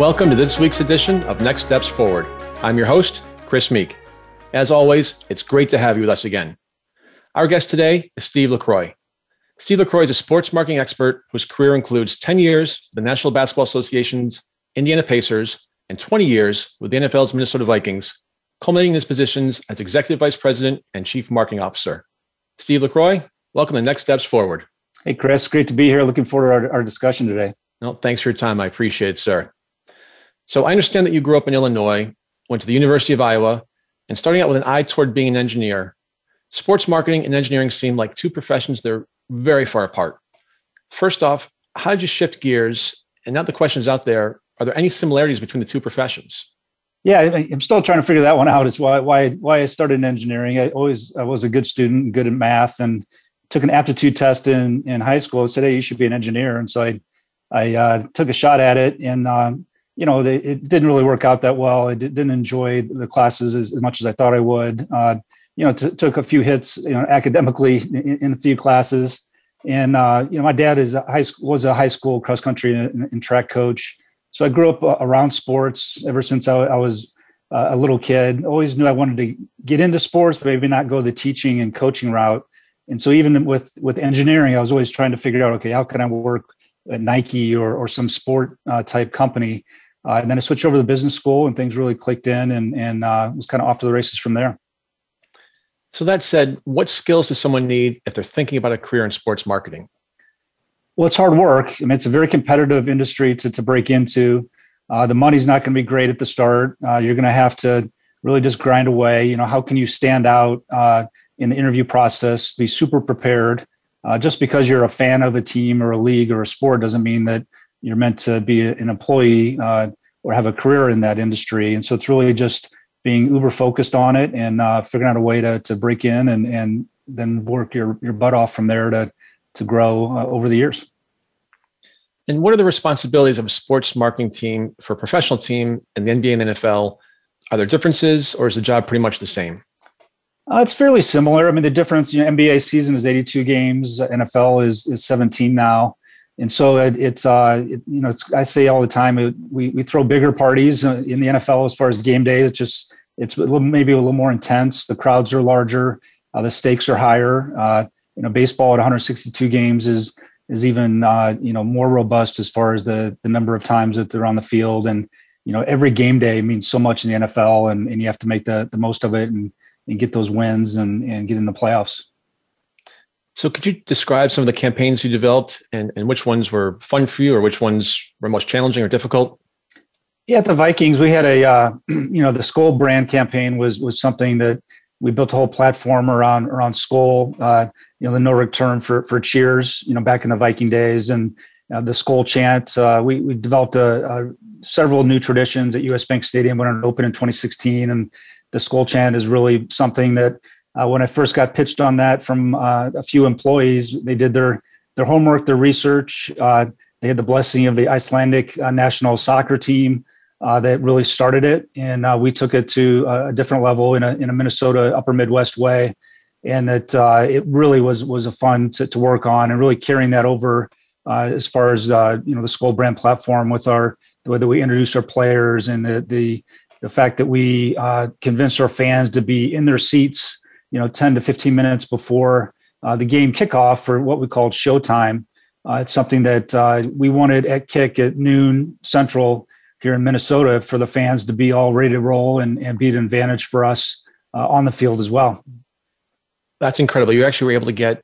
Welcome to this week's edition of Next Steps Forward. I'm your host, Chris Meek. As always, it's great to have you with us again. Our guest today is Steve LaCroix. Steve LaCroix is a sports marketing expert whose career includes 10 years with the National Basketball Association's Indiana Pacers and 20 years with the NFL's Minnesota Vikings, culminating his positions as Executive Vice President and Chief Marketing Officer. Steve LaCroix, welcome to Next Steps Forward. Hey, Chris, great to be here. Looking forward to our, our discussion today. No, thanks for your time. I appreciate it, sir. So I understand that you grew up in Illinois, went to the University of Iowa, and starting out with an eye toward being an engineer. Sports marketing and engineering seem like two professions that are very far apart. First off, how did you shift gears? And now the question is out there, are there any similarities between the two professions? Yeah, I'm still trying to figure that one out. Is why why why I started in engineering. I always I was a good student, good at math, and took an aptitude test in in high school. I Said, "Hey, you should be an engineer." And so I I uh, took a shot at it, and uh, you know, it didn't really work out that well. I didn't enjoy the classes as, much as I thought I would. Uh, you know, t- took a few hits, you know, academically in, in a few classes. And uh, you know, my dad is a high school was a high school cross country and, and track coach. So I grew up uh, around sports ever since I, I was uh, a little kid. Always knew I wanted to get into sports, but maybe not go the teaching and coaching route. And so even with with engineering, I was always trying to figure out, okay, how can I work Nike or or some sport uh, type company uh, and then I switched over to the business school, and things really clicked in, and and uh, was kind of off to the races from there. So that said, what skills does someone need if they're thinking about a career in sports marketing? Well, it's hard work. I mean, it's a very competitive industry to to break into. Uh, the money's not going to be great at the start. Uh, you're going to have to really just grind away. You know, how can you stand out uh, in the interview process? Be super prepared. Uh, just because you're a fan of a team or a league or a sport doesn't mean that you're meant to be an employee uh, or have a career in that industry. And so it's really just being uber focused on it and uh, figuring out a way to, to break in and, and then work your, your butt off from there to, to grow uh, over the years. And what are the responsibilities of a sports marketing team for a professional team in the NBA and the NFL? Are there differences or is the job pretty much the same? Uh, it's fairly similar. I mean, the difference, you know, NBA season is 82 games, NFL is, is 17 now and so it, it's uh, it, you know it's, I say all the time it, we we throw bigger parties uh, in the NFL as far as game day. It's just it's a little, maybe a little more intense. The crowds are larger, uh, the stakes are higher. Uh, you know, baseball at 162 games is is even uh, you know more robust as far as the the number of times that they're on the field, and you know every game day means so much in the NFL, and, and you have to make the the most of it and and get those wins and and get in the playoffs. So, could you describe some of the campaigns you developed and, and which ones were fun for you or which ones were most challenging or difficult? Yeah, at the Vikings, we had a, uh, you know, the Skol brand campaign was was something that we built a whole platform around around Skol, uh, you know, the Nordic term for for cheers, you know, back in the Viking days, and uh, the Skol chant. Uh, we we developed a, a, several new traditions at US Bank Stadium when it opened in 2016, and the Skol chant is really something that uh, when I first got pitched on that from uh, a few employees, they did their their homework, their research. Uh, they had the blessing of the Icelandic uh, national soccer team uh, that really started it, and uh, we took it to a different level in a in a Minnesota Upper Midwest way, and that it really was was a fun to, to work on, and really carrying that over as far as you know the Skol brand platform with our the way that we introduced our players and the the the fact that we convinced our fans to be in their seats you know 10 to 15 minutes before uh, the game kickoff for what we called showtime. Uh, it's something that uh, we wanted at kick at noon central here in Minnesota for the fans to be all ready to roll and, and be an advantage for us uh, on the field as well. That's incredible. You actually were able to get,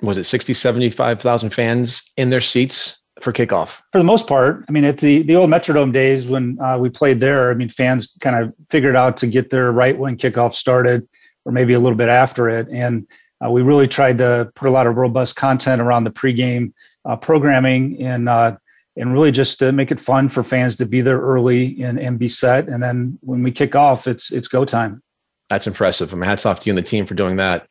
was it 60, 75,000 fans in their seats for kickoff? For the most part. I mean, it's the, the old Metrodome days when uh, we played there. I mean, fans kind of figured out to get there right when kickoff started or maybe a little bit after it. And uh, we really tried to put a lot of robust content around the pregame uh, programming and uh, and really just to make it fun for fans to be there early and, and be set. And then when we kick off, it's it's go time. That's impressive. I mean, hats off to you and the team for doing that.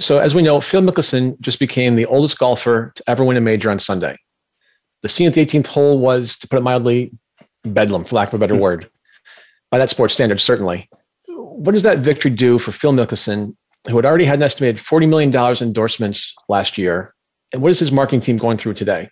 So, as we know, Phil Mickelson just became the oldest golfer to ever win a major on Sunday. The scene at the 18th hole was, to put it mildly, bedlam, for lack of a better word, by that sports standard, certainly. What does that victory do for Phil Mickelson, who had already had an estimated $40 million endorsements last year? And what is his marketing team going through today?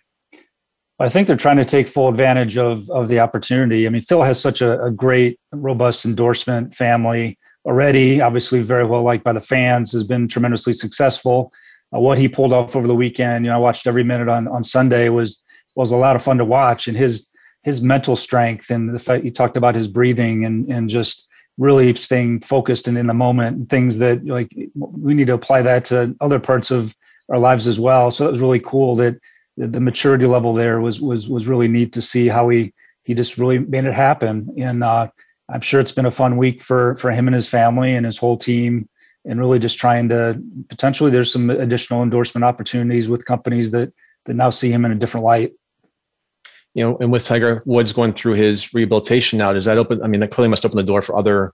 I think they're trying to take full advantage of, of the opportunity. I mean, Phil has such a, a great, robust endorsement family already, obviously very well liked by the fans, has been tremendously successful. Uh, what he pulled off over the weekend, you know, I watched every minute on on Sunday was was a lot of fun to watch, and his his mental strength and the fact you talked about his breathing and and just really staying focused and in the moment, and things that like we need to apply that to other parts of our lives as well. So it was really cool that the maturity level there was was was really neat to see how he he just really made it happen and uh, I'm sure it's been a fun week for for him and his family and his whole team, and really just trying to potentially there's some additional endorsement opportunities with companies that that now see him in a different light. You know, and with Tiger Woods going through his rehabilitation now, does that open? I mean, that clearly must open the door for other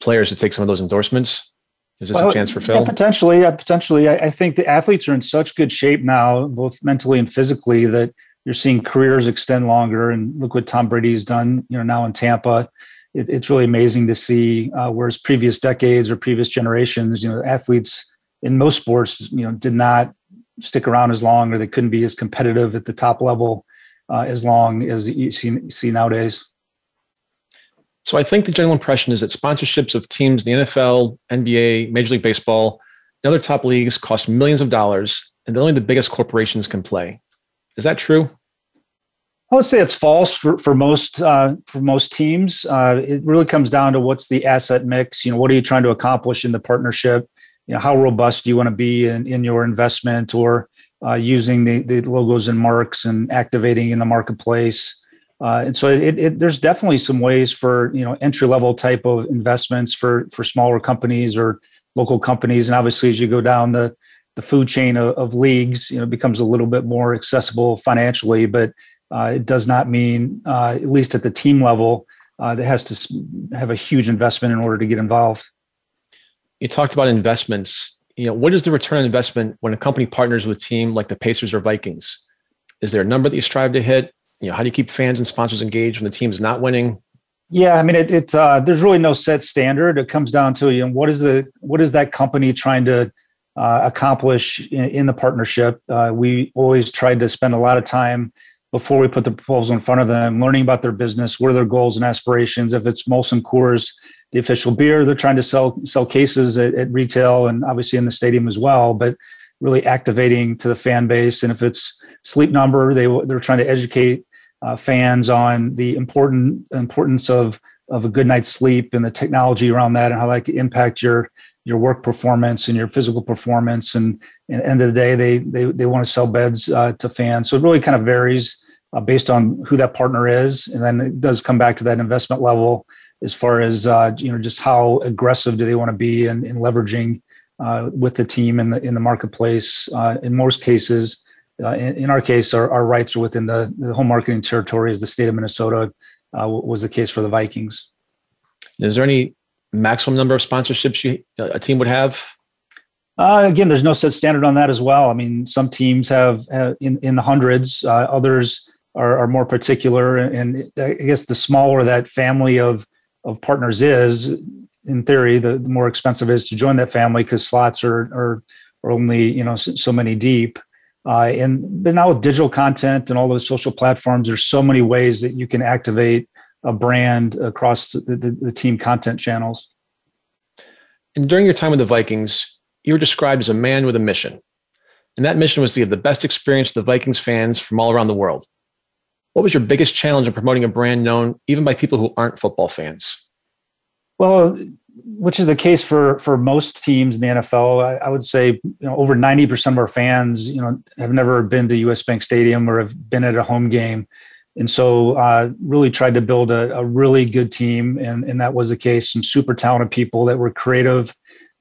players to take some of those endorsements. Is this well, a chance for Phil? Yeah, potentially, yeah, potentially. I, I think the athletes are in such good shape now, both mentally and physically, that you're seeing careers extend longer. And look what Tom Brady has done, you know, now in Tampa it, it's really amazing to see. Uh, whereas previous decades or previous generations, you know, athletes in most sports, you know, did not stick around as long, or they couldn't be as competitive at the top level uh, as long as you see, see nowadays. So I think the general impression is that sponsorships of teams, the NFL, NBA, Major League Baseball, and other top leagues cost millions of dollars, and only the biggest corporations can play. Is that true? I would say it's false for for most uh, for most teams. Uh, it really comes down to what's the asset mix. You know, what are you trying to accomplish in the partnership? You know, how robust do you want to be in, in your investment or uh, using the, the logos and marks and activating in the marketplace? Uh, and so it, it, there's definitely some ways for you know entry level type of investments for for smaller companies or local companies. And obviously, as you go down the the food chain of, of leagues, you know, it becomes a little bit more accessible financially, but uh, it does not mean, uh, at least at the team level, uh, that has to have a huge investment in order to get involved. You talked about investments. You know, what is the return on investment when a company partners with a team like the Pacers or Vikings? Is there a number that you strive to hit? You know, how do you keep fans and sponsors engaged when the team is not winning? Yeah, I mean, it, it uh, there's really no set standard. It comes down to you know what is the what is that company trying to uh, accomplish in, in, the partnership. Uh, we always tried to spend a lot of time before we put the proposal in front of them, learning about their business, what are their goals and aspirations. If it's Molson Coors, the official beer, they're trying to sell sell cases at, at, retail and obviously in the stadium as well. But really activating to the fan base. And if it's Sleep Number, they they're trying to educate uh, fans on the important importance of of a good night's sleep and the technology around that and how that can impact your your work performance and your physical performance. And, at the end of the day, they they they want to sell beds uh, to fans. So it really kind of varies uh, based on who that partner is, and then it does come back to that investment level as far as uh, you know just how aggressive do they want to be in, in leveraging uh, with the team in the in the marketplace. Uh, in most cases. Uh, in, in, our case, our, our rights are within the, the home marketing territory as the state of Minnesota was the case for the Vikings. Is there any maximum number of sponsorships you, a team would have? Uh, again, there's no set standard on that as well. I mean, some teams have uh, in in the hundreds. Uh, others are, are, more particular, and I guess the smaller that family of of partners is, in theory, the, the more expensive is to join that family because slots are, are are only you know so, so many deep. Uh, and but now with digital content and all those social platforms, there's so many ways that you can activate a brand across the, the, the team content channels. And during your time with the Vikings, you were described as a man with a mission. And that mission was to give the best experience to the Vikings fans from all around the world. What was your biggest challenge in promoting a brand known even by people who aren't football fans? Well, which is the case for for most teams in the NFL. I, I would say you know over ninety percent of our fans, you know, have never been to US Bank Stadium or have been at a home game and so uh, really tried to build a, a, really good team and, and that was the case some super talented people that were creative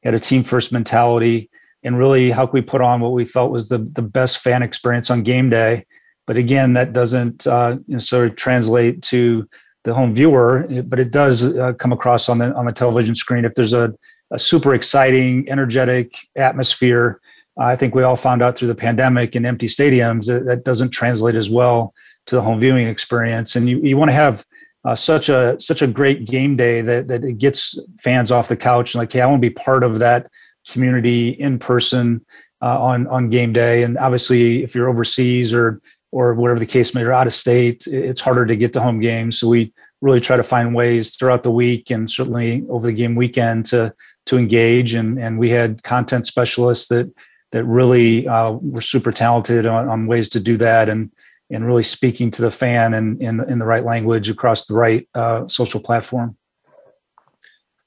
had a team first mentality and really how could we put on what we felt was the, the best fan experience on game day but again, that doesn't uh, necessarily translate to the home viewer, but it does uh, come across on the on the television screen. If there's a, a super exciting, energetic atmosphere, I think we all found out through the pandemic in empty stadiums that, that doesn't translate as well to the home viewing experience. And you, you want to have uh, such a such a great game day that that it gets fans off the couch and like, hey, I want to be part of that community in person uh, on on game day. And obviously, if you're overseas or or whatever the case may be, out of state, it's harder to get to home games. So we really try to find ways throughout the week and certainly over the game weekend to to engage. And and we had content specialists that that really uh, were super talented on, on, ways to do that and and really speaking to the fan and in, in, the right language across the right uh, social platform.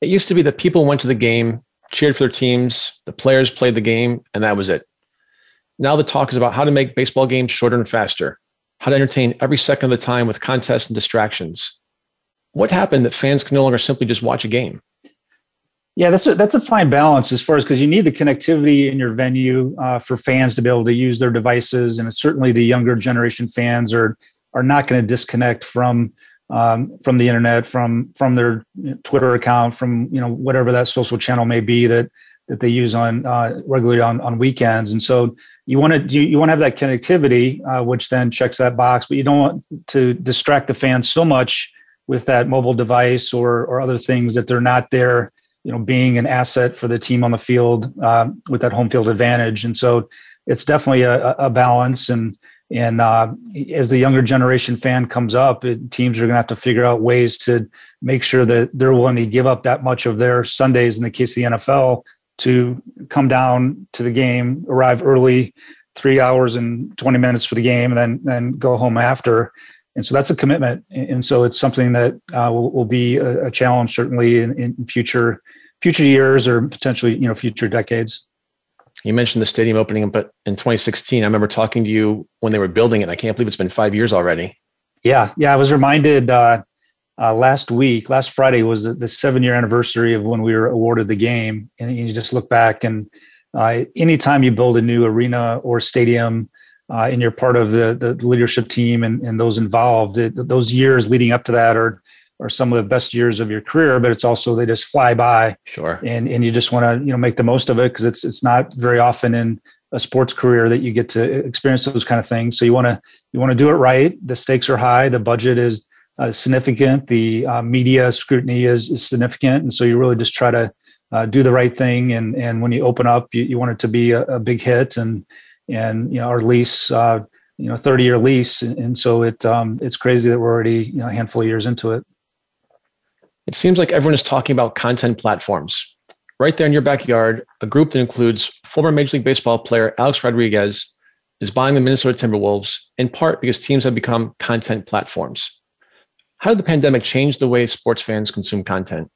It used to be that people went to the game, cheered for their teams, the players played the game, and that was it. Now the talk is about how to make baseball games shorter and faster, how to entertain every second of the time with contests and distractions. What happened that fans can no longer simply just watch a game? Yeah, that's a, that's a fine balance as far as because you need the connectivity in your venue uh, for fans to be able to use their devices, and certainly the younger generation fans are are not going to disconnect from um, from the internet, from from their Twitter account, from you know whatever that social channel may be that that they use on uh, regularly on, on weekends. And so you want to you, you want to have that connectivity, uh, which then checks that box, but you don't want to distract the fans so much with that mobile device or or other things that they're not there you know being an asset for the team on the field uh, with that home field advantage and so it's definitely a, a balance and and uh, as the younger generation fan comes up it, teams are going to have to figure out ways to make sure that they're willing to give up that much of their sundays in the case of the nfl to come down to the game arrive early three hours and 20 minutes for the game and then then go home after. And so that's a commitment. And so it's something that uh, will, will, be a, a challenge certainly in, in, future future years or potentially you know future decades. You mentioned the stadium opening but in 2016 i remember talking to you when they were building it. I can't believe it's been five years already. Yeah. Yeah. I was reminded uh, uh, last week last friday was the, the seven year anniversary of when we were awarded the game and you just look back and uh, anytime you build a new arena or stadium uh, and you're part of the the leadership team and, and those involved. It, those years leading up to that are are some of the best years of your career, but it's also they just fly by. Sure. And and you just want to you know make the most of it because it's it's not very often in a sports career that you get to experience those kind of things. So you want to you want to do it right. The stakes are high. The budget is uh, significant. The uh, media scrutiny is, is significant, and so you really just try to uh, do the right thing. And and when you open up, you, you want it to be a, a big hit and and you know our lease uh, you know 30 year lease. And so it um, it's crazy that we're already you know a handful of years into it. It seems like everyone is talking about content platforms. Right there in your backyard a group that includes former major league baseball player alex rodriguez is buying the minnesota timberwolves in part because teams have become content platforms how did the pandemic change the way sports fans consume content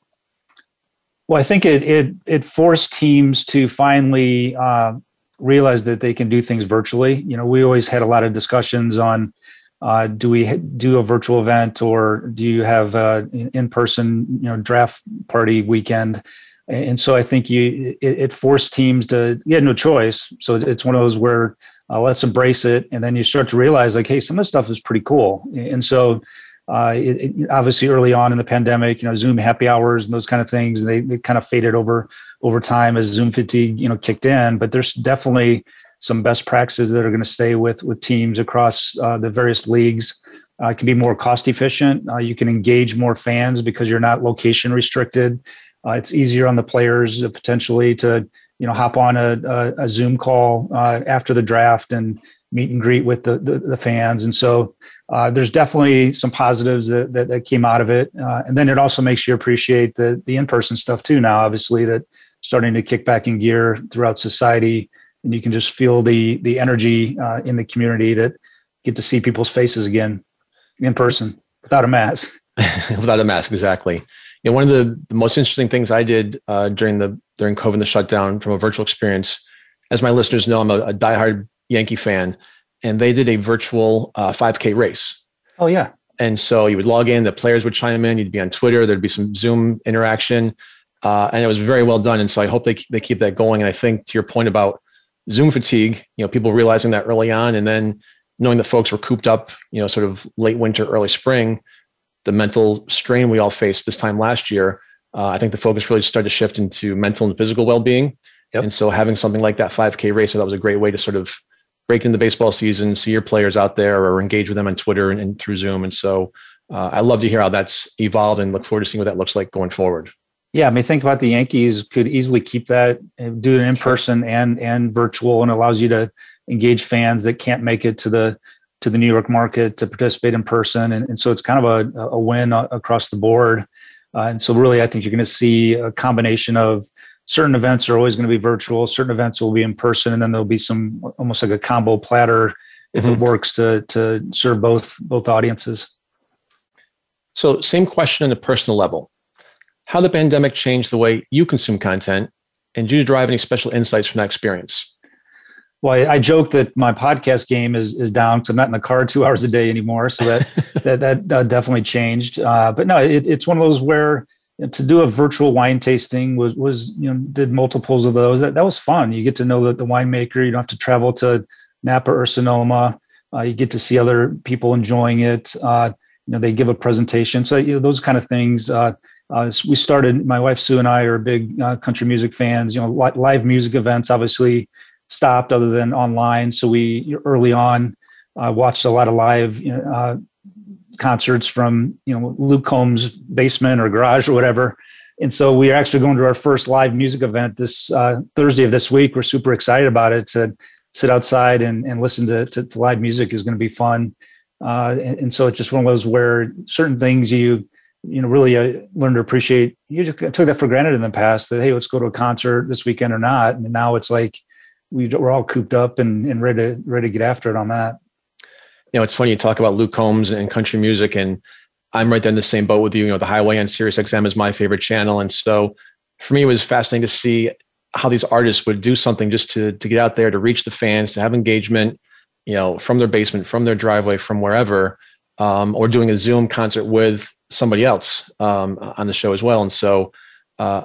well, I think it it it forced teams to finally uh, realize that they can do things virtually. You know, we always had a lot of discussions on uh, do we do a virtual event or do you have a in-person you know draft party weekend? And so I think you it, it forced teams to you had no choice. So it's one of those where uh, let's embrace it, and then you start to realize like, hey, some of this stuff is pretty cool. And so uh, it, it, obviously early on in the pandemic, you know, Zoom happy hours and those kind of things, and they, they kind of faded over over time as Zoom fatigue, you know, kicked in. But there's definitely some best practices that are going to stay with with teams across uh, the various leagues. Uh, it can be more cost efficient. Uh, you can engage more fans because you're not location restricted. Uh, it's easier on the players potentially to you know hop on a, a, a Zoom call uh, after the draft and meet and greet with the, the, the fans. And so uh, there's definitely some positives that, that, that came out of it. Uh, and then it also makes you appreciate the, the in-person stuff too now, obviously that starting to kick back in gear throughout society. And you can just feel the, the energy uh, in the community that get to see people's faces again in person without a mask. without a mask, exactly. You know, one of the, the most interesting things I did uh, during the during COVID, the shutdown from a virtual experience, as my listeners know, I'm a, a diehard Yankee fan, and they did a virtual uh, 5K race. Oh yeah. And so you would log in, the players would chime in. You'd be on Twitter. There'd be some Zoom interaction, uh, and it was very well done. And so I hope they they keep that going. And I think to your point about Zoom fatigue, you know, people realizing that early on, and then knowing that folks were cooped up, you know, sort of late winter, early spring, the mental strain we all faced this time last year, uh, I think the focus really started to shift into mental and physical well-being. Yep. And so having something like that 5K race, I thought was a great way to sort of break into the baseball season, see your players out there, or engage with them on Twitter and, and through Zoom. And so uh, I love to hear how that's evolved, and look forward to seeing what that looks like going forward. Yeah, I mean, think about the Yankees could easily keep that, do it in person and and virtual, and allows you to engage fans that can't make it to the to the New York market to participate in person, and, and so it's kind of a, a win across the board. Uh, and so, really, I think you're going to see a combination of certain events are always going to be virtual, certain events will be in person, and then there'll be some almost like a combo platter if mm-hmm. it works to to serve both both audiences. So, same question on a personal level: How the pandemic changed the way you consume content, and do you derive any special insights from that experience? Well, I, I joke that my podcast game is is down because I'm not in the car two hours a day anymore. So that that, that uh, definitely changed. Uh, but no, it, it's one of those where you know, to do a virtual wine tasting was was you know did multiples of those. That that was fun. You get to know the, the winemaker. You don't have to travel to Napa or Sonoma. Uh, you get to see other people enjoying it. Uh, you know, they give a presentation. So you know those kind of things. Uh, uh, we started. My wife Sue and I are big country music fans. You know, li- live music events obviously stopped other than online. So we early on uh, watched a lot of live you know, uh, concerts from you know Luke Combs' basement or garage or whatever. And so we are actually going to our first live music event this uh, Thursday of this week. We're super excited about it to sit outside and, and listen to, to, to live music is going to be fun. Uh, and, and, so it's just one of those where certain things you you know really uh, learn to appreciate. You just took that for granted in the past that hey, let's go to a concert this weekend or not. And now it's like we, we're all cooped up and, and ready to ready to get after it on that. You know, it's funny you talk about Luke Combs and country music, and I'm right there in the same boat with you. You know, the Highway on Sirius XM is my favorite channel, and so for me, it was fascinating to see how these artists would do something just to to get out there to reach the fans, to have engagement, you know, from their basement, from their driveway, from wherever, um, or doing a Zoom concert with somebody else um, on the show as well. And so, uh,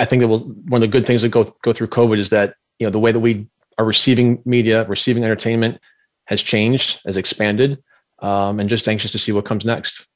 I think that was one of the good things that go go through COVID is that you know the way that we are receiving media, receiving entertainment has changed, has expanded, um, and just anxious to see what comes next.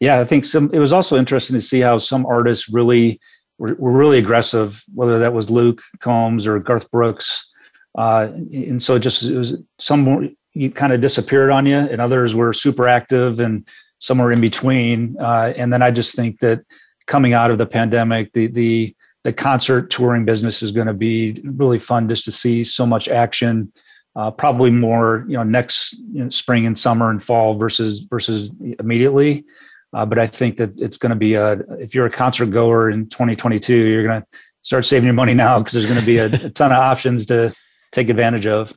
Yeah, I think some. It was also interesting to see how some artists really were, were really aggressive, whether that was Luke Combs or Garth Brooks, uh, and so just it was some you kind of disappeared on you, and others were super active, and somewhere in between. Uh, and then I just think that coming out of the pandemic, the the the concert touring business is going to be really fun just to see so much action. Uh, probably more, you know, next you know, spring and summer and fall versus versus immediately. Uh, but I think that it's going to be a. If you're a concert goer in 2022, you're going to start saving your money now because there's going to be a, a ton of options to take advantage of.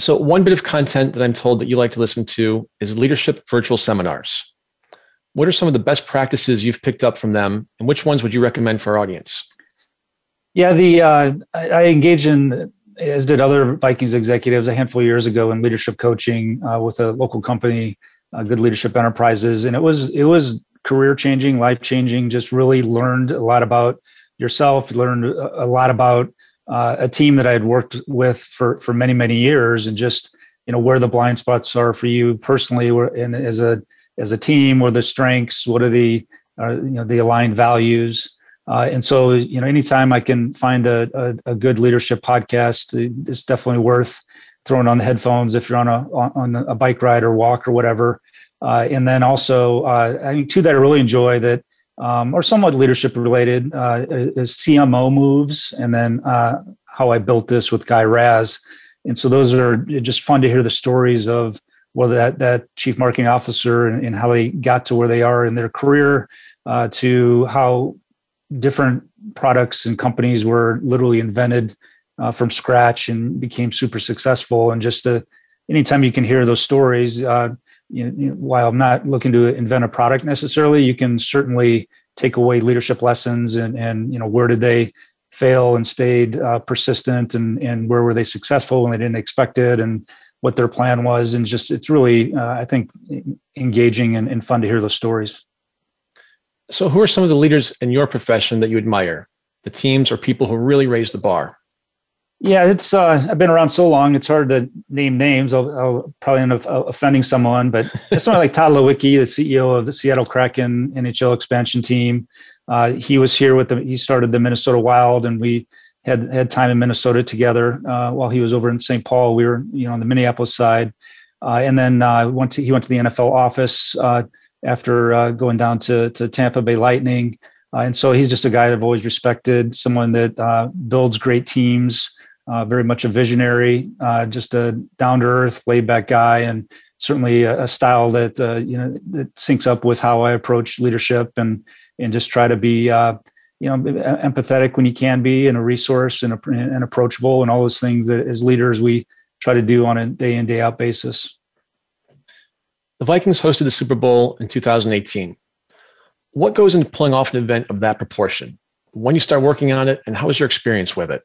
So, one bit of content that I'm told that you like to listen to is leadership virtual seminars. What are some of the best practices you've picked up from them, and which ones would you recommend for our audience? Yeah, the uh, I, I engage in as did other Vikings executives a handful of years ago in leadership coaching uh, with a local company, uh, Good Leadership Enterprises, and it was it was career changing, life changing. Just really learned a lot about yourself, learned a, lot about uh, a team that I had worked with for for many many years, and just you know where the blind spots are for you personally, and as a as a team? What are the strengths? What are the uh, you know the aligned values? Uh, and so you know, anytime I can find a, a, a, good leadership podcast, it's definitely worth throwing on the headphones if you're on a on a bike ride or walk or whatever. Uh, and then also, uh, I think two that I really enjoy that um, are somewhat leadership related uh, is CMO moves, and then uh, how I built this with Guy Raz. And so those are just fun to hear the stories of whether that that chief marketing officer and, and how they got to where they are in their career, uh, to how different products and companies were literally invented uh, from scratch and became super successful. And just to, anytime you can hear those stories, uh, you you while I'm not looking to invent a product necessarily, you can certainly take away leadership lessons and and you know where did they fail and stayed uh, persistent and and where were they successful when they didn't expect it and what their plan was, and just it's really uh, I think engaging and, and fun to hear those stories. So, who are some of the leaders in your profession that you admire? The teams or people who really raise the bar? Yeah, it's uh, I've been around so long; it's hard to name names. I'll, I'll probably end up uh, offending someone, but someone like Tod Leiweke, the CEO of the Seattle Kraken NHL expansion team. Uh, he was here with the. He started the Minnesota Wild, and we had had time in Minnesota together uh, while he was over in St. Paul. We were, you know, on the Minneapolis side, uh, and then uh, went to he went to the NFL office after going down to to Tampa Bay Lightning. and so he's just a guy that I've always respected, someone that builds great teams uh, very much a visionary, uh, just a down to earth, laid back guy, and certainly a, a style that uh, you know that syncs up with how I approach leadership and and just try to be uh, you know empathetic when you can be, and a resource and, a, and approachable, and all those things that as leaders we try to do on a day in day out basis. The Vikings hosted the Super Bowl in 2018. What goes into pulling off an event of that proportion? When you start working on it, and how was your experience with it?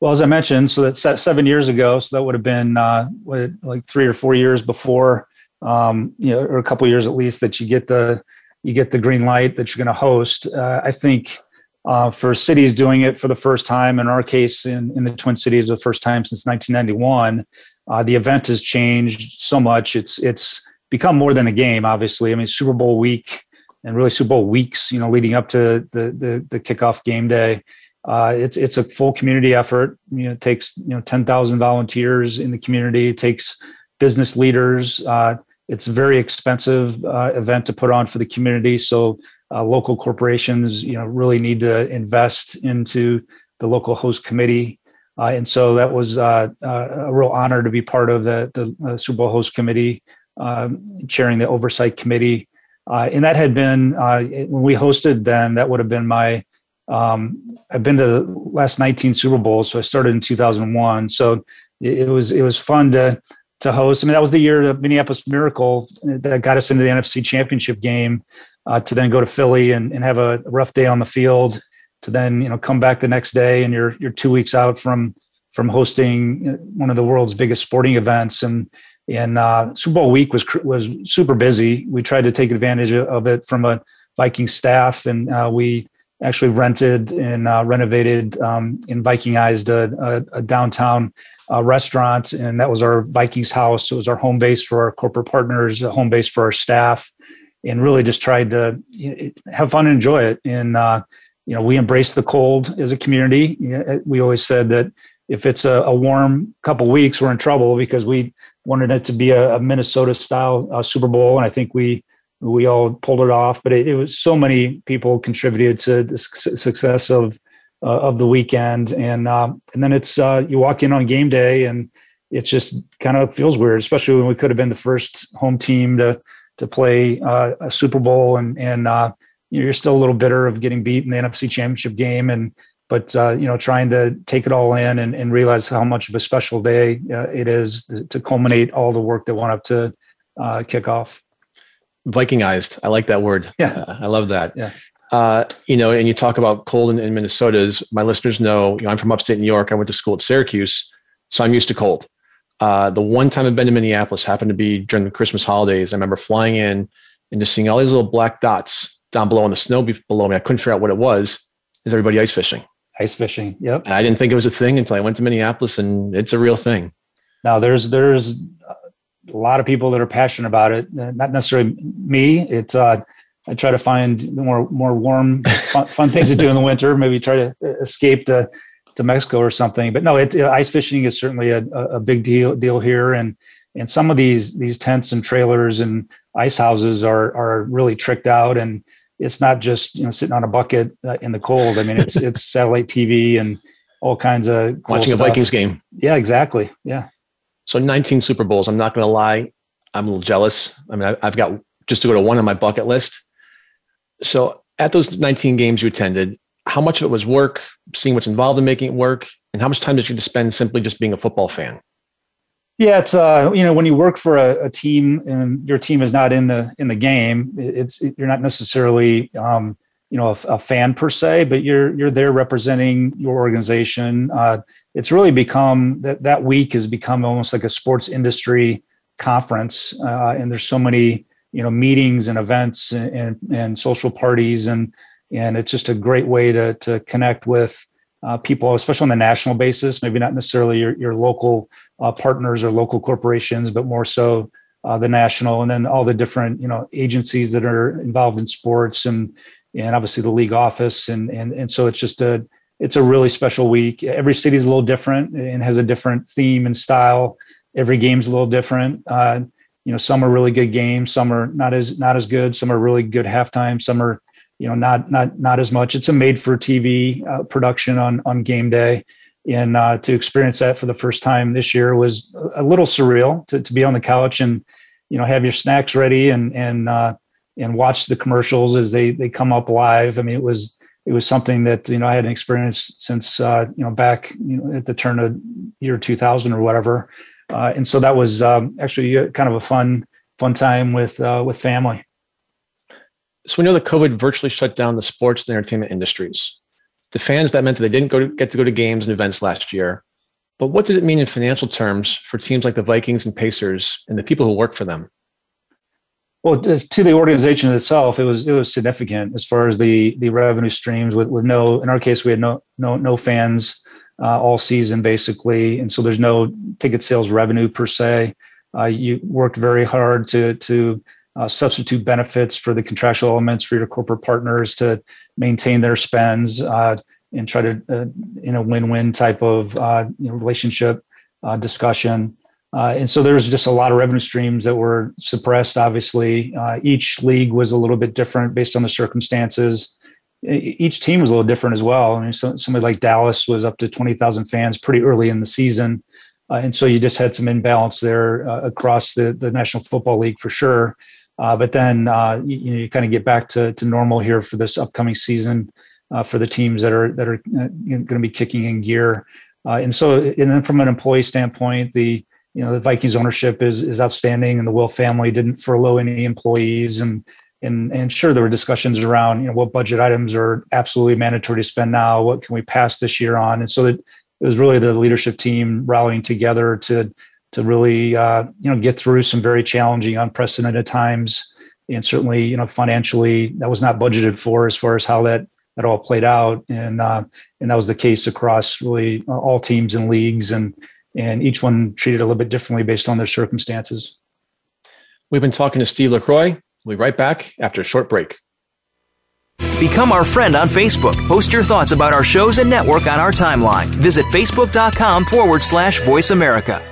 Well, as I mentioned, so that's seven years ago. So that would have been uh, like three or four years before, um, you know, or a couple years at least that you get the you get the green light that you're going to host. Uh, I think uh, for cities doing it for the first time, in our case, in, in the Twin Cities, the first time since 1991, uh, the event has changed so much. It's it's become more than a game. Obviously, I mean Super Bowl week and really Super Bowl weeks, you know, leading up to the the, the kickoff game day uh, it's it's a full community effort. You know, it takes you know ten thousand volunteers in the community. It takes business leaders. Uh, it's a very expensive uh, event to put on for the community. So uh, local corporations, you know, really need to invest into the local host committee. Uh, and so that was uh, a real honor to be part of the, the Super Bowl host committee, Um, chairing the oversight committee. Uh, and that had been uh, when we hosted. Then that would have been my um, I've been to the last 19 Super Bowls, so I started in 2001. So it, was it was fun to to host. I mean, that was the year of Minneapolis Miracle uh, that got us into the NFC Championship game. Uh, to then go to Philly and, and have a rough day on the field, to then you know come back the next day and you're you're two weeks out from from hosting one of the world's biggest sporting events and and uh, Super Bowl week was was super busy. We tried to take advantage of it from a Viking staff, and uh, we actually rented and uh, renovated um, and Vikingized a, a, a downtown uh, restaurant, and that was our Vikings house. It was our home base for our corporate partners, a home base for our staff, and really just tried to have fun and enjoy it. And uh, you know, we embrace the cold as a community. We always said that if it's a, a warm couple weeks, we're in trouble because we wanted it to be a, a Minnesota style uh, Super Bowl, and I think we we all pulled it off. But it, it was so many people contributed to the success of uh, of the weekend, and uh, and then it's uh, you walk in on game day, and it just kind of feels weird, especially when we could have been the first home team to to play uh, a Super Bowl, and and uh, you're still a little bitter of getting beat in the NFC Championship game, and but uh, you know trying to take it all in and, and realize how much of a special day it is to culminate all the work that went up to kick off. Vikingized. I like that word. Yeah. Uh, I love that. Yeah. Uh, you know, and you talk about cold in, in Minnesota's. My listeners know, you know, I'm from upstate New York. I went to school at Syracuse, so I'm used to cold. Uh, the one time I've been to Minneapolis happened to be during the Christmas holidays. I remember flying in and just seeing all these little black dots down below in the snow below me. I couldn't figure out what it was. Is everybody ice fishing? Ice fishing. Yep. And I didn't think it was a thing until I went to Minneapolis, and it's a real thing. Now there's there's a lot of people that are passionate about it. Uh, not necessarily me. It's uh, I try to find more more warm, fun, fun, things to do in the winter. Maybe try to escape to to Mexico or something. But no, it, ice fishing is certainly a, a big deal deal here, and and some of these these tents and trailers and ice houses are are really tricked out, and it's not just you know sitting on a bucket uh, in the cold. I mean, it's it's satellite TV and all kinds of cool watching stuff. a Vikings game. Yeah, exactly. Yeah. So 19 Super Bowls. I'm not going to lie. I'm a little jealous. I mean, I've got just to go to one on my bucket list. So at those 19 games you attended, how much of it was work, seeing what's involved in making it work, and how much time did you spend simply just being a football fan? Yeah, it's uh, you know when you work for a, a team and your team is not in the in the game, it's it, you're not necessarily um, you know a, a, fan per se, but you're you're there representing your organization. Uh, it's really become that that week has become almost like a sports industry conference, uh, and there's so many you know meetings and events and, and, and social parties and and it's just a great way to to connect with uh, people, especially on the national basis, maybe not necessarily your, your local uh, partners or local corporations, but more so uh, the national, and then all the different you know agencies that are involved in sports and and obviously the league office, and and and so it's just a it's a really special week. Every city is a little different and has a different theme and style. Every game's a little different. Uh, you know, some are really good games, some are not as not as good, some are really good halftime, some are you know not not not as much. It's a made for TV uh, production on on game day, and uh, to experience that for the first time this year was a little surreal to to be on the couch and you know have your snacks ready and and uh, and watch the commercials as they they come up live. I mean, it was it was something that you know I hadn't experienced since uh, you know back you know at the turn of year 2000 or whatever, uh, and so that was um, actually kind of a fun fun time with uh, with family. So we know that COVID virtually shut down the sports and entertainment industries. The fans that meant that they didn't go to, get to go to games and events last year. But what did it mean in financial terms for teams like the Vikings and Pacers and the people who work for them? Well, to the organization itself, it was it was significant as far as the the revenue streams. With with no, in our case, we had no no no fans uh, all season basically, and so there's no ticket sales revenue per se. Uh, you worked very hard to to uh, substitute benefits for the contractual elements for your corporate partners to maintain their spends uh, and try to uh, in a win-win type of uh, you know, relationship discussion. Uh, and so there's just a lot of revenue streams that were suppressed. Obviously, uh, each league was a little bit different based on the circumstances. Each team was a little different as well. I mean, so, somebody like Dallas was up to 20,000 fans pretty early in the season. Uh, and so you just had some imbalance there uh, across the, the National Football League for sure. Uh, but then uh, you, you, kind of get back to, to normal here for this upcoming season for the teams that are that are going to be kicking in gear. and so, and then from an employee standpoint, the you know the Vikings ownership is is outstanding, and the Wilf family didn't furlough any employees, and and and sure there were discussions around you know what budget items are absolutely mandatory to spend now, what can we pass this year on, and so that it was really the leadership team rallying together to to really uh, you know get through some very challenging, unprecedented times, and certainly you know financially that was not budgeted for as far as how that that all played out, and uh, and that was the case across really all teams and leagues, and and each one treated a little bit differently based on their circumstances. We've been talking to Steve LaCroix. We'll be right back after a short break. Become our friend on Facebook. Post your thoughts about our shows and network on our timeline. Visit facebook.com forward slash voice America.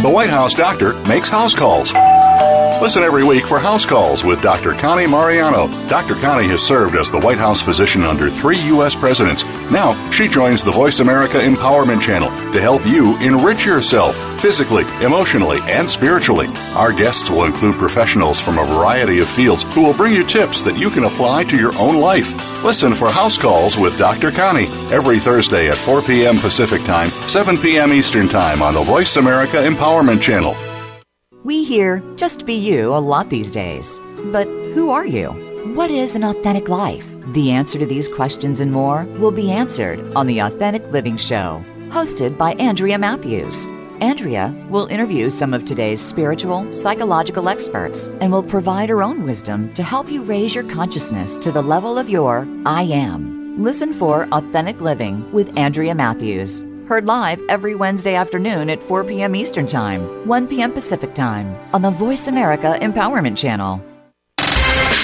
The White House doctor makes house calls. Listen every week for House Calls with Dr. Connie Mariano. Dr. Connie has served as the White House physician under three U.S. presidents. Now, she joins the Voice America Empowerment Channel to help you enrich yourself physically, emotionally, and spiritually. Our guests will include professionals from a variety of fields who will bring you tips that you can apply to your own life. Listen for House Calls with Dr. Connie every Thursday at 4 p.m. Pacific Time, 7 p.m. Eastern Time on the Voice America Empowerment Channel. We hear just be you a lot these days. But who are you? What is an authentic life? The answer to these questions and more will be answered on The Authentic Living Show, hosted by Andrea Matthews. Andrea will interview some of today's spiritual, psychological experts and will provide her own wisdom to help you raise your consciousness to the level of your I am. Listen for Authentic Living with Andrea Matthews Heard live every Wednesday afternoon at 4 p.m. Eastern Time, 1 p.m. Pacific Time on the Voice America Empowerment Channel.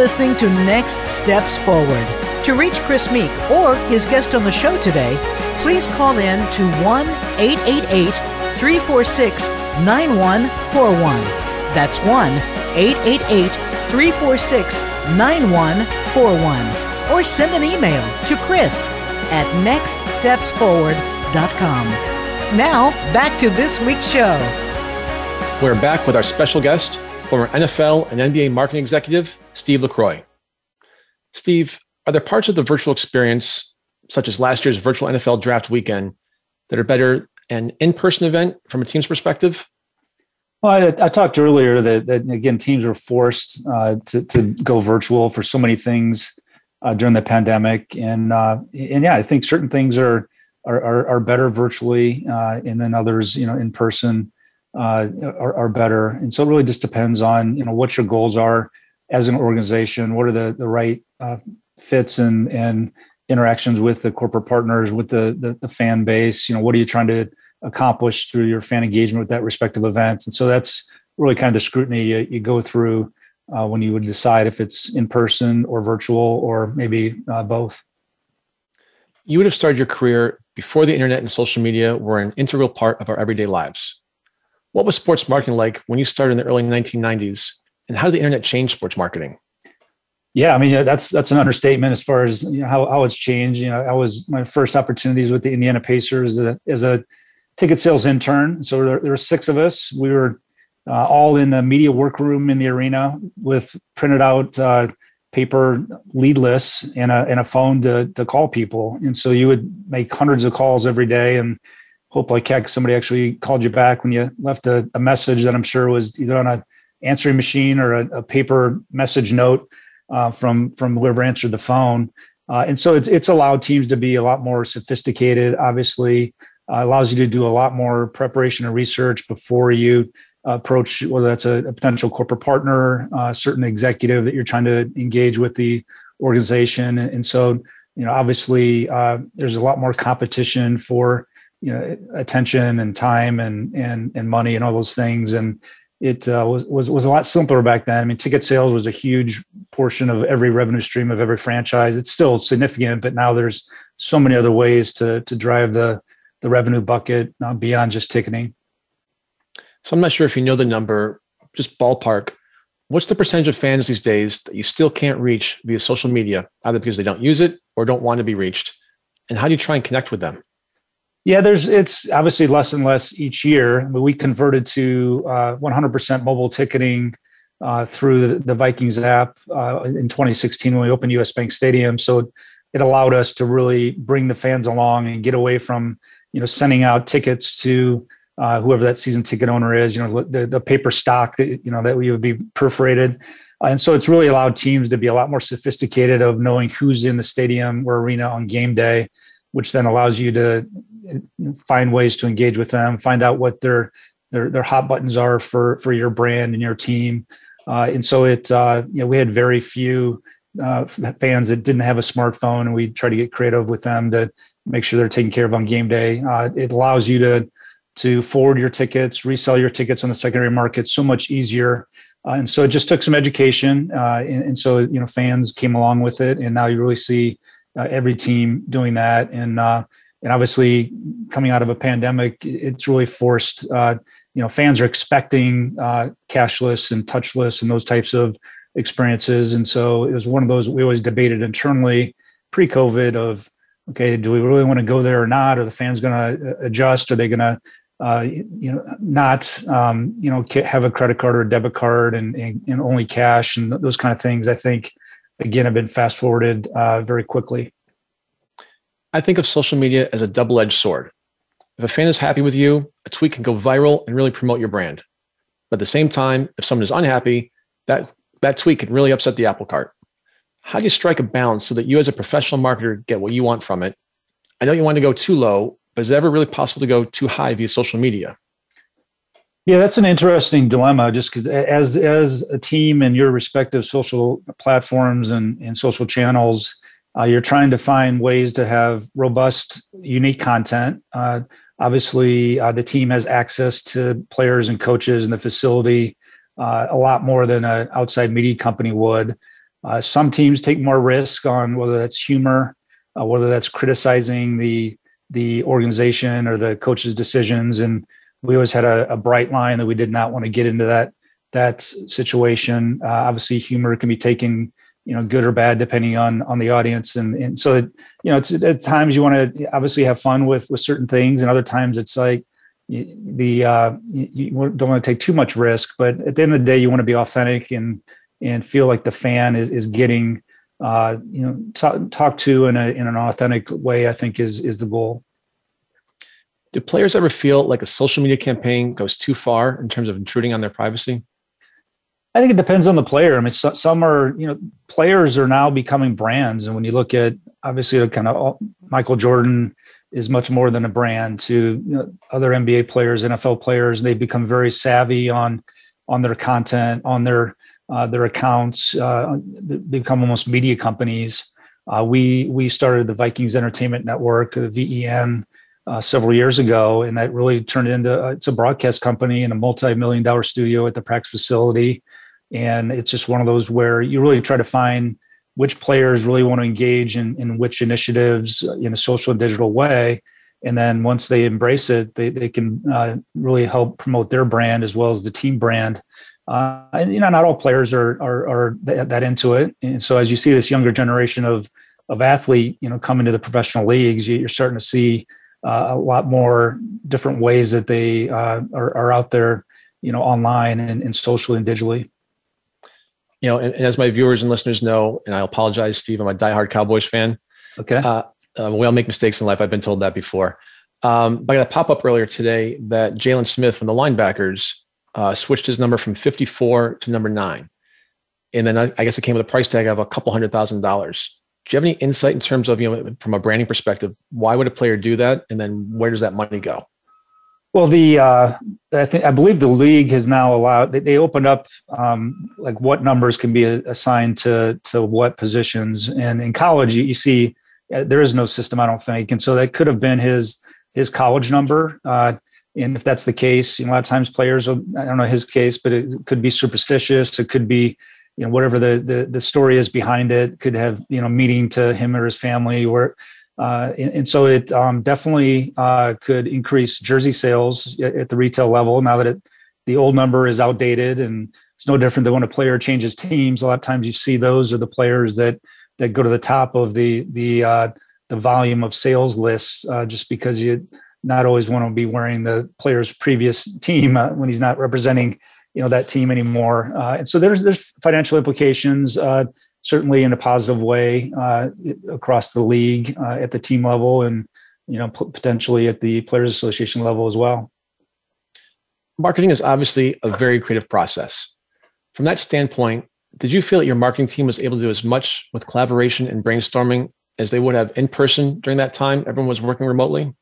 Listening to Next Steps Forward. To reach Chris Meek or his guest on the show today, please call in to 1 888 346 9141. That's 1 888 346 9141. Or send an email to Chris at nextstepsforward.com. Now, back to this week's show. We're back with our special guest, former NFL and NBA marketing executive, Steve LaCroix. Steve, are there parts of the virtual experience, such as last year's virtual NFL draft weekend, that are better an in-person event from a team's perspective? Well, I, I talked earlier that, that, again, teams were forced uh, to, to go virtual for so many things uh, during the pandemic, and uh, and yeah, I think certain things are are, are, better virtually, uh, and then others, you know, in person uh, are, are better. And so it really just depends on you know what your goals are as an organization. What are the the right uh, fits and and interactions with the corporate partners, with the, the, the fan base. You know, what are you trying to accomplish through your fan engagement with that respective event? And so that's really kind of the scrutiny you, you go through uh, when you would decide if it's in person or virtual or maybe uh, both. You would have started your career before the internet and social media were an integral part of our everyday lives. What was sports marketing like when you started in the early 1990s, and how did the internet change sports marketing? Yeah, I mean that's that's an understatement as far as you know, how how it's changed. You know, I was my first opportunities with the Indiana Pacers as a, as a ticket sales intern. So there, there, were six of us. We were uh, all in the media workroom in the arena with printed out uh, paper lead lists and a and a phone to to call people. And so you would make hundreds of calls every day and hope like heck somebody actually called you back when you left a, a message that I'm sure was either on a answering machine or a, a paper message note uh, from from whoever answered the phone. Uh, and so it's it's allowed teams to be a lot more sophisticated. Obviously, uh, allows you to do a lot more preparation and research before you approach whether that's a, a potential corporate partner, a uh, certain executive that you're trying to engage with the organization. And, and so, you know, obviously, uh, there's a lot more competition for you know attention and time and and and money and all those things and it uh, was, was was a lot simpler back then. I mean, ticket sales was a huge portion of every revenue stream of every franchise. It's still significant, but now there's so many other ways to to drive the the revenue bucket uh, beyond just ticketing. So I'm not sure if you know the number, just ballpark. What's the percentage of fans these days that you still can't reach via social media, either because they don't use it or don't want to be reached? And how do you try and connect with them? Yeah, there's it's obviously less and less each year. we converted to uh, 100% mobile ticketing uh, through the, the, Vikings app uh, in 2016 when we opened US Bank Stadium. So it allowed us to really bring the fans along and get away from you know sending out tickets to uh, whoever that season ticket owner is. You know the, the paper stock that you know that we would be perforated. And so it's really allowed teams to be a lot more sophisticated of knowing who's in the stadium or arena on game day, which then allows you to find ways to engage with them, find out what their their their hot buttons are for for your brand and your team. Uh, and so it uh, you know we had very few uh, fans that didn't have a smartphone, and we try to get creative with them to make sure they're taken care of on game day. Uh, it allows you to to forward your tickets, resell your tickets on the secondary market so much easier. Uh, and so it just took some education, uh, and, and, so you know fans came along with it, and now you really see every team doing that. And and obviously coming out of a pandemic it's really forced uh, you know fans are expecting uh, cashless and touchless and those types of experiences. And so it was one of those we always debated internally pre-covid of okay do we really want to go there or not? Are the fans going to uh, adjust? Are they going to uh, you know not um, you know have a credit card or a debit card and, and, and only cash and those kind of things? I think again have been fast forwarded uh, very quickly I think of social media as a double edged sword. If a fan is happy with you, a tweet can go viral and really promote your brand. But at the same time, if someone is unhappy, that that tweet can really upset the apple cart. How do you strike a balance so that you as a professional marketer get what you want from it? I know you want to go too low, but is it ever really possible to go too high via social media? Yeah, that's an interesting dilemma. Just because as as a team and your respective social platforms and, and social channels, uh, you're trying to find ways to have robust, unique content. Uh, obviously, uh, the team has access to players and coaches in the facility uh, a lot more than an outside media company would. Uh, some teams take more risk on whether that's humor, uh, whether that's criticizing the the organization or the coach's decisions, and we always had a, a bright line that we did not want to get into that that situation. obviously, humor can be taken you know good or bad depending on on the audience. And and so it, you know it's at times you want to obviously have fun with with certain things. And other times it's like the uh you don't want to take too much risk. But at the end of the day you want to be authentic and and feel like the fan is is getting uh you know talk, talk to in a in an authentic way i think is is the goal do players ever feel like a social media campaign goes too far in terms of intruding on their privacy I think it depends on the player. I mean, so, some are, you know, players are now becoming brands. And when you look at obviously kind of Michael Jordan is much more than a brand to you know, other NBA players, NFL players, they've become very savvy on, on their content, on their, uh, their accounts, uh, they become almost media companies. Uh, we, we started the Vikings Entertainment Network, the VEN, uh, several years ago, and that really turned into uh, it's a broadcast company and a multi-million dollar studio at the practice facility. And it's just one of those where you really try to find which players really want to engage in, in which initiatives in a social and digital way. And then once they embrace it, they, they can uh, really help promote their brand as well as the team brand. Uh, and you know, not all players are, are, are that, that into it. And so as you see this younger generation of of athlete, you know, coming to the professional leagues, you're starting to see uh, a lot more different ways that they uh, are, are, out there, you know, online and, and socially and digitally you know, and, and, as my viewers and listeners know, and I apologize, Steve, I'm a diehard Cowboys fan. Okay. Uh, uh, we all make mistakes in life. I've been told that before. Um, but I got a pop up earlier today that Jaylon Smith from the linebackers uh, switched his number from 54 to number nine. And then I, I, guess it came with a price tag of a couple hundred thousand dollars. Do you have any insight in terms of, you know, from a branding perspective, why would a player do that? And then where does that money go? Well, the uh, I think I believe the league has now allowed they, they opened up um, like what numbers can be assigned to to what positions, and in college you, see uh, there is no system, I don't think, and so that could have been his his college number. Uh, and if that's the case, you know, a lot of times players, will, I don't know his case, but it could be superstitious. It could be, you know, whatever the the, the story is behind it. Could have you know meaning to him or his family, or uh, and, and, so it um, definitely uh, could increase jersey sales at the retail level now that it, the old number is outdated and it's no different than when a player changes teams. A lot of times you see those are the players that that go to the top of the the uh, the volume of sales lists uh, just because you not always want to be wearing the player's previous team uh, when he's not representing you know that team anymore. Uh, and so there's there's financial implications certainly in a positive way uh, across the league uh, at the team level and you know p- potentially at the players association level as well. Marketing is obviously a very creative process. From that standpoint did you feel that your marketing team was able to do as much with collaboration and brainstorming as they would have in person during that time everyone was working remotely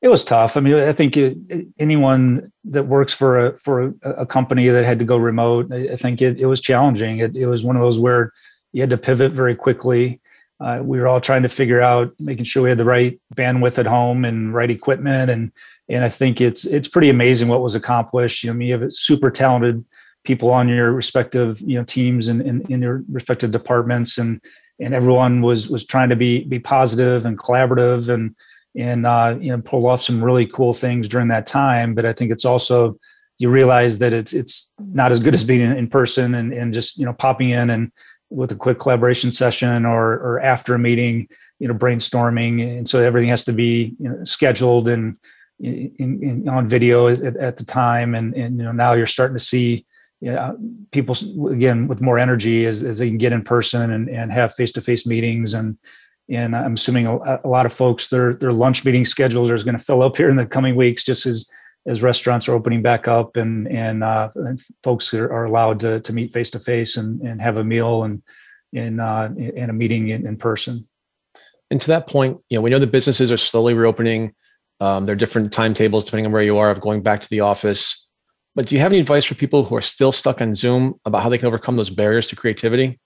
it was tough. I mean, I think it, anyone that works for a for a, a, company that had to go remote, I think it, it was challenging. It, it was one of those where you had to pivot very quickly. Uh, we were all trying to figure out making sure we had the right bandwidth at home and right equipment, and and I think it's it's pretty amazing what was accomplished. You know, you have super talented people on your respective you know teams and in, in your respective departments, and and everyone was was trying to be be positive and collaborative and and uh, you know pull off some really cool things during that time. But I think it's also you realize that it's it's not as good as being in person and, and just you know popping in and with a quick collaboration session or or after a meeting, you know brainstorming, and so everything has to be you know, scheduled and in, in, on video at, at, the time. And and you know now you're starting to see. People again with more energy as, as they can get in person and, and have face-to-face meetings and and I'm assuming a, a, lot of folks their their lunch meeting schedules are going to fill up here in the coming weeks, just as as restaurants are opening back up and and, uh, and folks are, are, allowed to to meet face to face and and have a meal and in uh, in a meeting in, in, person. And to that point, you know, we know the businesses are slowly reopening. Um, there are different timetables depending on where you are of going back to the office. But do you have any advice for people who are still stuck on Zoom about how they can overcome those barriers to creativity?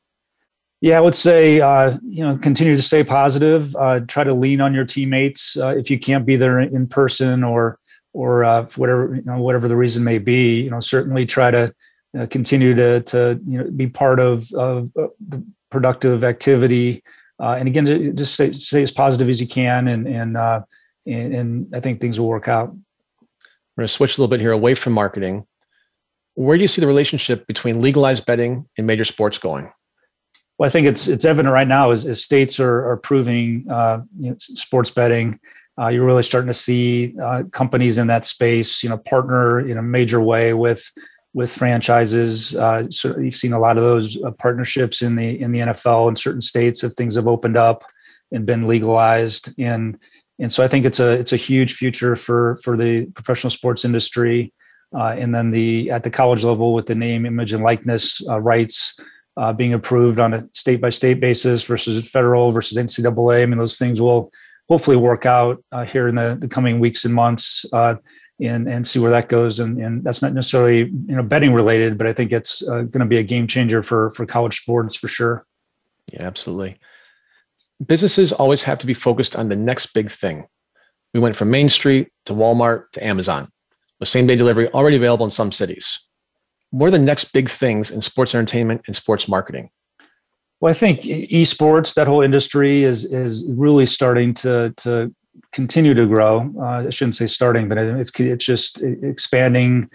Yeah, I would say uh, you know continue to stay positive. Uh, try to lean on your teammates uh, if you can't be there in person or or uh, whatever you know whatever the reason may be. You know, certainly try to uh, continue to to you know be part of of uh, the productive activity. and again, just stay, stay as positive as you can, and and, and and I think things will work out. We're to switch a little bit here away from marketing. Where do you see the relationship between legalized betting and major sports going? Well, I think it's it's evident right now as, as states are, are approving uh, you know, sports betting. Uh, you're really starting to see uh, companies in that space, you know, partner in a major way with with franchises. Uh, so you've seen a lot of those uh, partnerships in the in the NFL in certain states if things have opened up and been legalized. And and so I think it's a it's a huge future for for the professional sports industry. Uh, and then the at the college level with the name, image, and likeness rights uh, being approved on a state by state basis versus federal versus NCAA. I mean, those things will hopefully work out uh, here in the, the coming weeks and months uh, and, and see where that goes. And, and that's not necessarily, you know, betting related, but I think it's uh, going to be a game changer for, for college sports for sure. Yeah, absolutely. Businesses always have to be focused on the next big thing. We went from Main Street to Walmart to Amazon with same day delivery already available in some cities what are the next big things in sports entertainment and sports marketing? Well, I think esports, that whole industry is is really starting to to continue to grow. Uh, I shouldn't say starting, but it's it's just expanding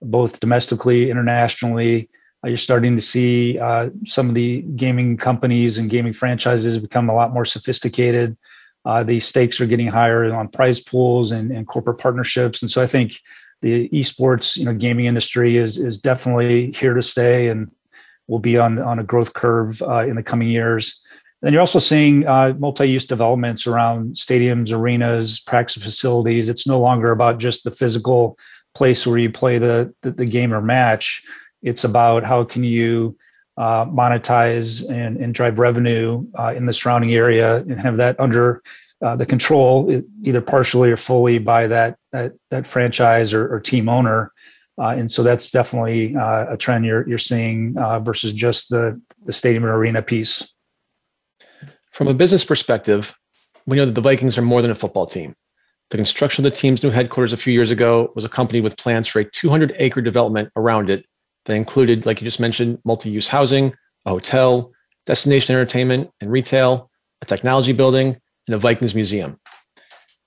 both domestically, internationally. Uh, you're starting to see uh, some of the gaming companies and gaming franchises become a lot more sophisticated. Uh, the stakes are getting higher on prize pools and, and corporate partnerships, and so I think the esports you know gaming industry is is definitely here to stay and will be on on a growth curve uh, in the coming years. And you're also seeing uh, multi-use developments around stadiums, arenas, practice facilities. It's no longer about just the physical place where you play the the, the game or match. It's about how can you uh, monetize and, and drive revenue uh, in the surrounding area and have that under uh, the control either partially or fully by that that, that franchise or, or team owner. Uh, and so that's definitely uh, a trend you're you're seeing uh, versus just the the stadium and arena piece. From a business perspective, we know that the Vikings are more than a football team. The construction of the team's new headquarters a few years ago was accompanied with plans for a 200 acre development around it that included, like you just mentioned, multi use housing, a hotel, destination entertainment and retail, a technology building, in a Vikings museum.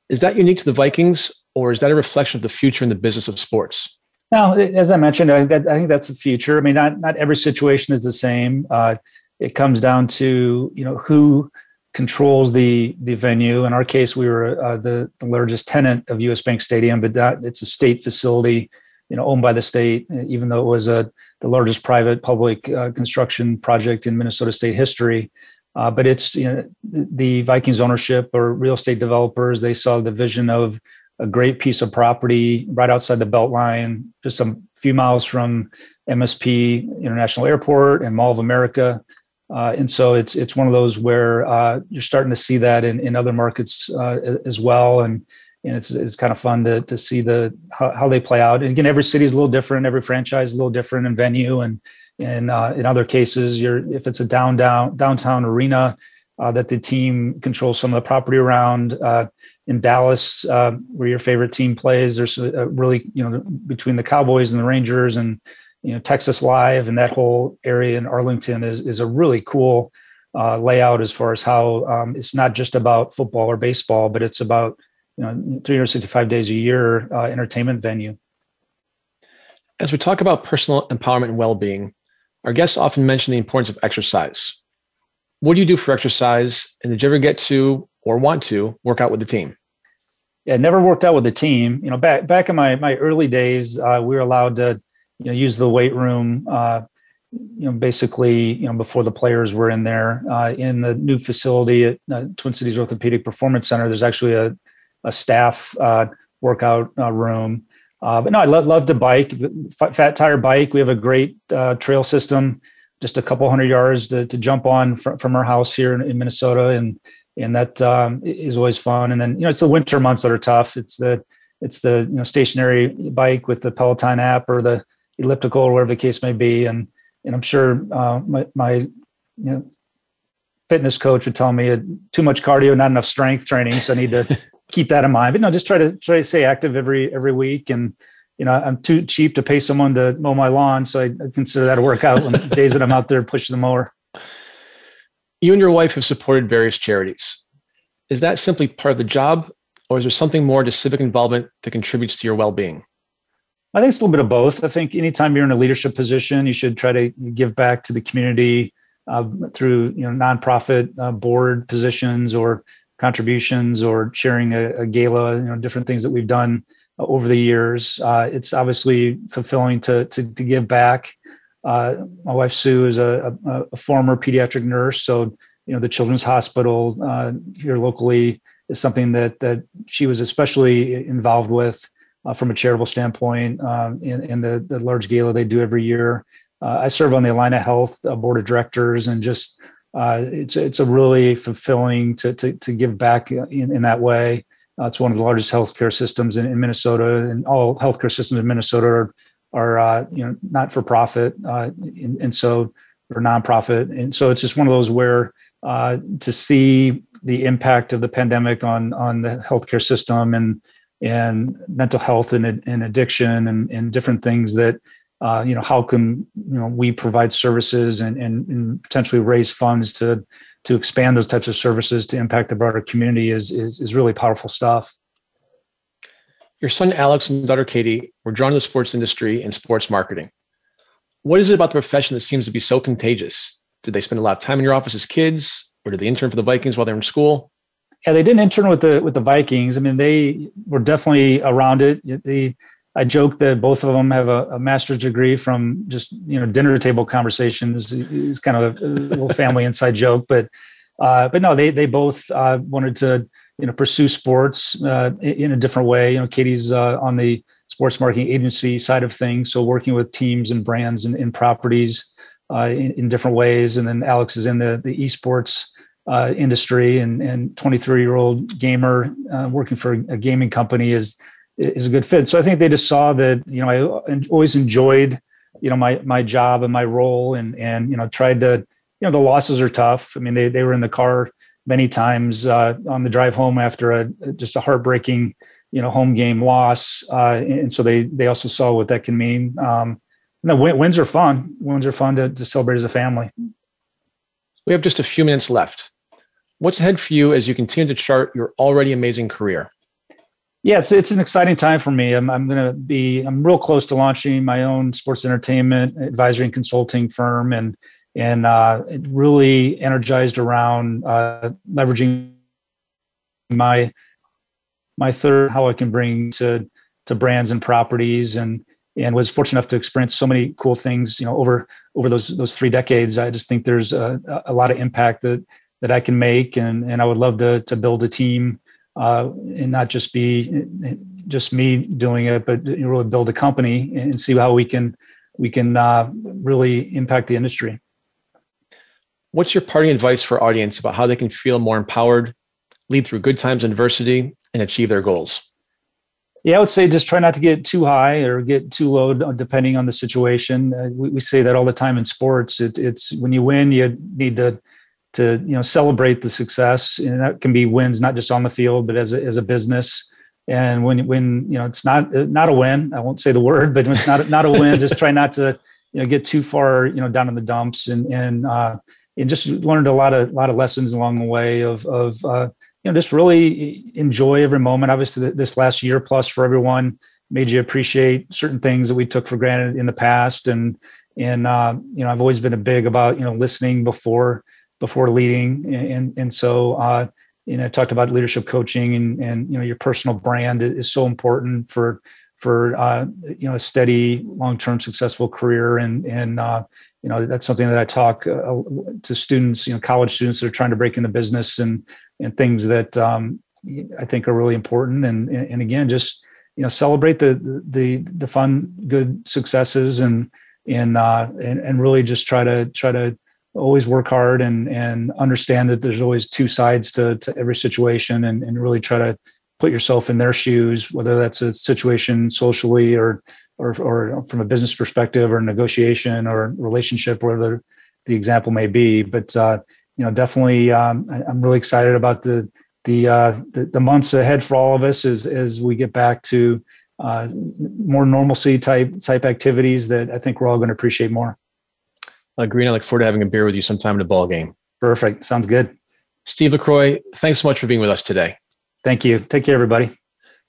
Is that unique to the Vikings, or is that a reflection of the future in the business of sports? Now, as I mentioned, I, think that's the future. I mean, not not every situation is the same. Uh, it comes down to you know who controls the the venue. In our case, we were uh, the, the largest tenant of U.S. Bank Stadium, but that it's a state facility, you know, owned by the state. Even though it was a the largest private public uh, construction project in Minnesota state history, uh, but it's you know the Vikings ownership or real estate developers. They saw the vision of a great piece of property right outside the Beltline, just a few miles from MSP International Airport and Mall of America. Uh, and so it's it's one of those where uh, you're starting to see that in, in other markets uh, as well, and and it's it's kind of fun to to see the how, how they play out. And again, every city is a little different, every franchise is a little different in venue, and and uh, in other cases, you're if it's a down down downtown arena uh, that the team controls some of the property around. Uh, in Dallas, uh, where your favorite team plays, there's a, really you know between the Cowboys and the Rangers and you know Texas Live and that whole area in Arlington is is a really cool uh, layout as far as how um, it's not just about football or baseball, but it's about you know 365 days a year uh, entertainment venue. As we talk about personal empowerment and well-being, our guests often mention the importance of exercise. What do you do for exercise? And did you ever get to or want to work out with the team? Yeah, never worked out with the team. You know, back back in my my early days, uh, we were allowed to you know use the weight room. Uh, you know, basically, you know, before the players were in there, uh, in the new facility at uh, Twin Cities Orthopedic Performance Center, there's actually a, a staff uh, workout uh, room Uh, but no, I love, love to bike. Fat Tire Bike. We have a great uh, trail system, just a couple hundred yards to, to jump on from, from our house here in, in Minnesota, and and that um, is always fun. And then you know it's the winter months that are tough. It's the it's the you know stationary bike with the Peloton app or the elliptical or whatever the case may be. And and I'm sure uh, my my you know fitness coach would tell me uh, too much cardio, not enough strength training. So I need to keep that in mind. But no, just try to try to stay active every every week. And you know, I'm too cheap to pay someone to mow my lawn, so I consider that a workout on the days that I'm out there pushing the mower. You and your wife have supported various charities. Is that simply part of the job, or is there something more to civic involvement that contributes to your well-being? I think it's a little bit of both. I think anytime you're in a leadership position, you should try to give back to the community uh, through you know nonprofit uh, board positions or contributions or sharing a, a, gala. You know, different things that we've done over the years. Uh, it's obviously fulfilling to to, to give back. Uh, my wife Sue is a, a, a, former pediatric nurse, so you know the Children's Hospital uh, here locally is something that that she was especially involved with uh, from a charitable standpoint um, in, in the, the large gala they do every year. Uh, I serve on the Allina Health uh, board of directors, and just uh, it's it's a really fulfilling to to, to give back in, in that way. Uh, it's one of the largest healthcare systems in, in, Minnesota, and all healthcare systems in Minnesota are are uh, you know not for profit, and, and, so or nonprofit, and so it's just one of those where to see the impact of the pandemic on on the healthcare system and and mental health and, and addiction and, and different things that uh, you know how can you know we provide services and, and, and, potentially raise funds to to expand those types of services to impact the broader community is is, is really powerful stuff your son alex and daughter katie were drawn to the sports industry and sports marketing what is it about the profession that seems to be so contagious did they spend a lot of time in your office as kids or did they intern for the vikings while they were in school yeah, they didn't intern with the with the Vikings. I mean, they were definitely around it. They, I joke that both of them have a, a master's degree from just you know dinner table conversations. It's kind of a, little family inside joke, but uh, but no, they they both uh, wanted to you know pursue sports uh, in a different way. You know, Katie's uh, on the sports marketing agency side of things, so working with teams and brands and, and properties uh, in, in, different ways, and then Alex is in the the esports uh, industry and and 23 year old gamer working for a gaming company is is a good fit. So I think they just saw that you know I always enjoyed you know my my job and my role and and you know tried to you know the losses are tough. I mean they they were in the car many times uh, on the drive home after a just a heartbreaking you know home game loss uh, and so they they also saw what that can mean. Um, no, wins are fun. Wins are fun to, to celebrate as a family. We have just a few minutes left. What's ahead for you as you continue to chart your already amazing career? Yeah, it's, it's an exciting time for me. I'm, I'm going to be, I'm real close to launching my own sports entertainment advisory and consulting firm and, and uh, really energized around uh, leveraging my, my third, how I can bring to, to brands and properties and, and was fortunate enough to experience so many cool things, you know, over, over those, those three decades. I just think there's a, a lot of impact that, that I can make, and and I would love to to build a team uh, and not just be just me doing it, but really build a company and see how we can we can uh, really impact the industry. What's your parting advice for audience about how they can feel more empowered, lead through good times and adversity, and achieve their goals? Yeah, I would say just try not to get too high or get too low, depending on the situation. Uh, we, we, say that all the time in sports. It, it's when you win, you need to to you know celebrate the success. And that can be wins not just on the field but as a, as a business. And when when you know it's not not a win i won't say the word but it's not not a win just try not to you know get too far you know down in the dumps. And and uh and just learned a lot of lot of lessons along the way of of uh you know just really enjoy every moment. Obviously this last year plus for everyone made you appreciate certain things that we took for granted in the past. And and uh, you know i've always been a big about you know listening before before leading. And, and so, uh, you know, I talked about leadership coaching and, and, you know, your personal brand is so important for, for, uh, you know, a steady, long-term successful career. And, and, uh, you know, that's something that I talk uh, to students, you know, college students that are trying to break in the business and, and things that, um, I think are really important. And, and again, just, you know celebrate the the the fun good successes and and uh, and, and really just try to try to always work hard and and understand that there's always two sides to, to every situation and, and really try to put yourself in their shoes whether that's a situation socially or or, or from a business perspective or negotiation or relationship whatever the example may be but uh, you know definitely um, I, am really excited about the the, uh, the, the months ahead for all of us as as we get back to uh, more normalcy type type activities that I think we're all going to appreciate more. Uh, I agree. I look forward to having a beer with you sometime in a ball game. Perfect. Sounds good. Steve LaCroix, thanks so much for being with us today. Thank you. Take care, everybody.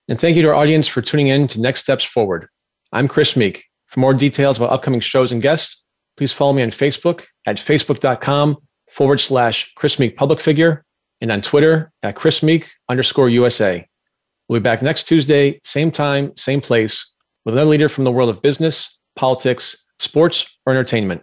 And thank you to our audience for tuning in to Next Steps Forward. I'm Chris Meek. For more details about upcoming shows and guests, please follow me on Facebook at facebook.com forward slash Chris Meek public figure and on Twitter at Chris Meek underscore USA. We'll be back next Tuesday, same time, same place, with another leader from the world of business, politics, sports, or entertainment.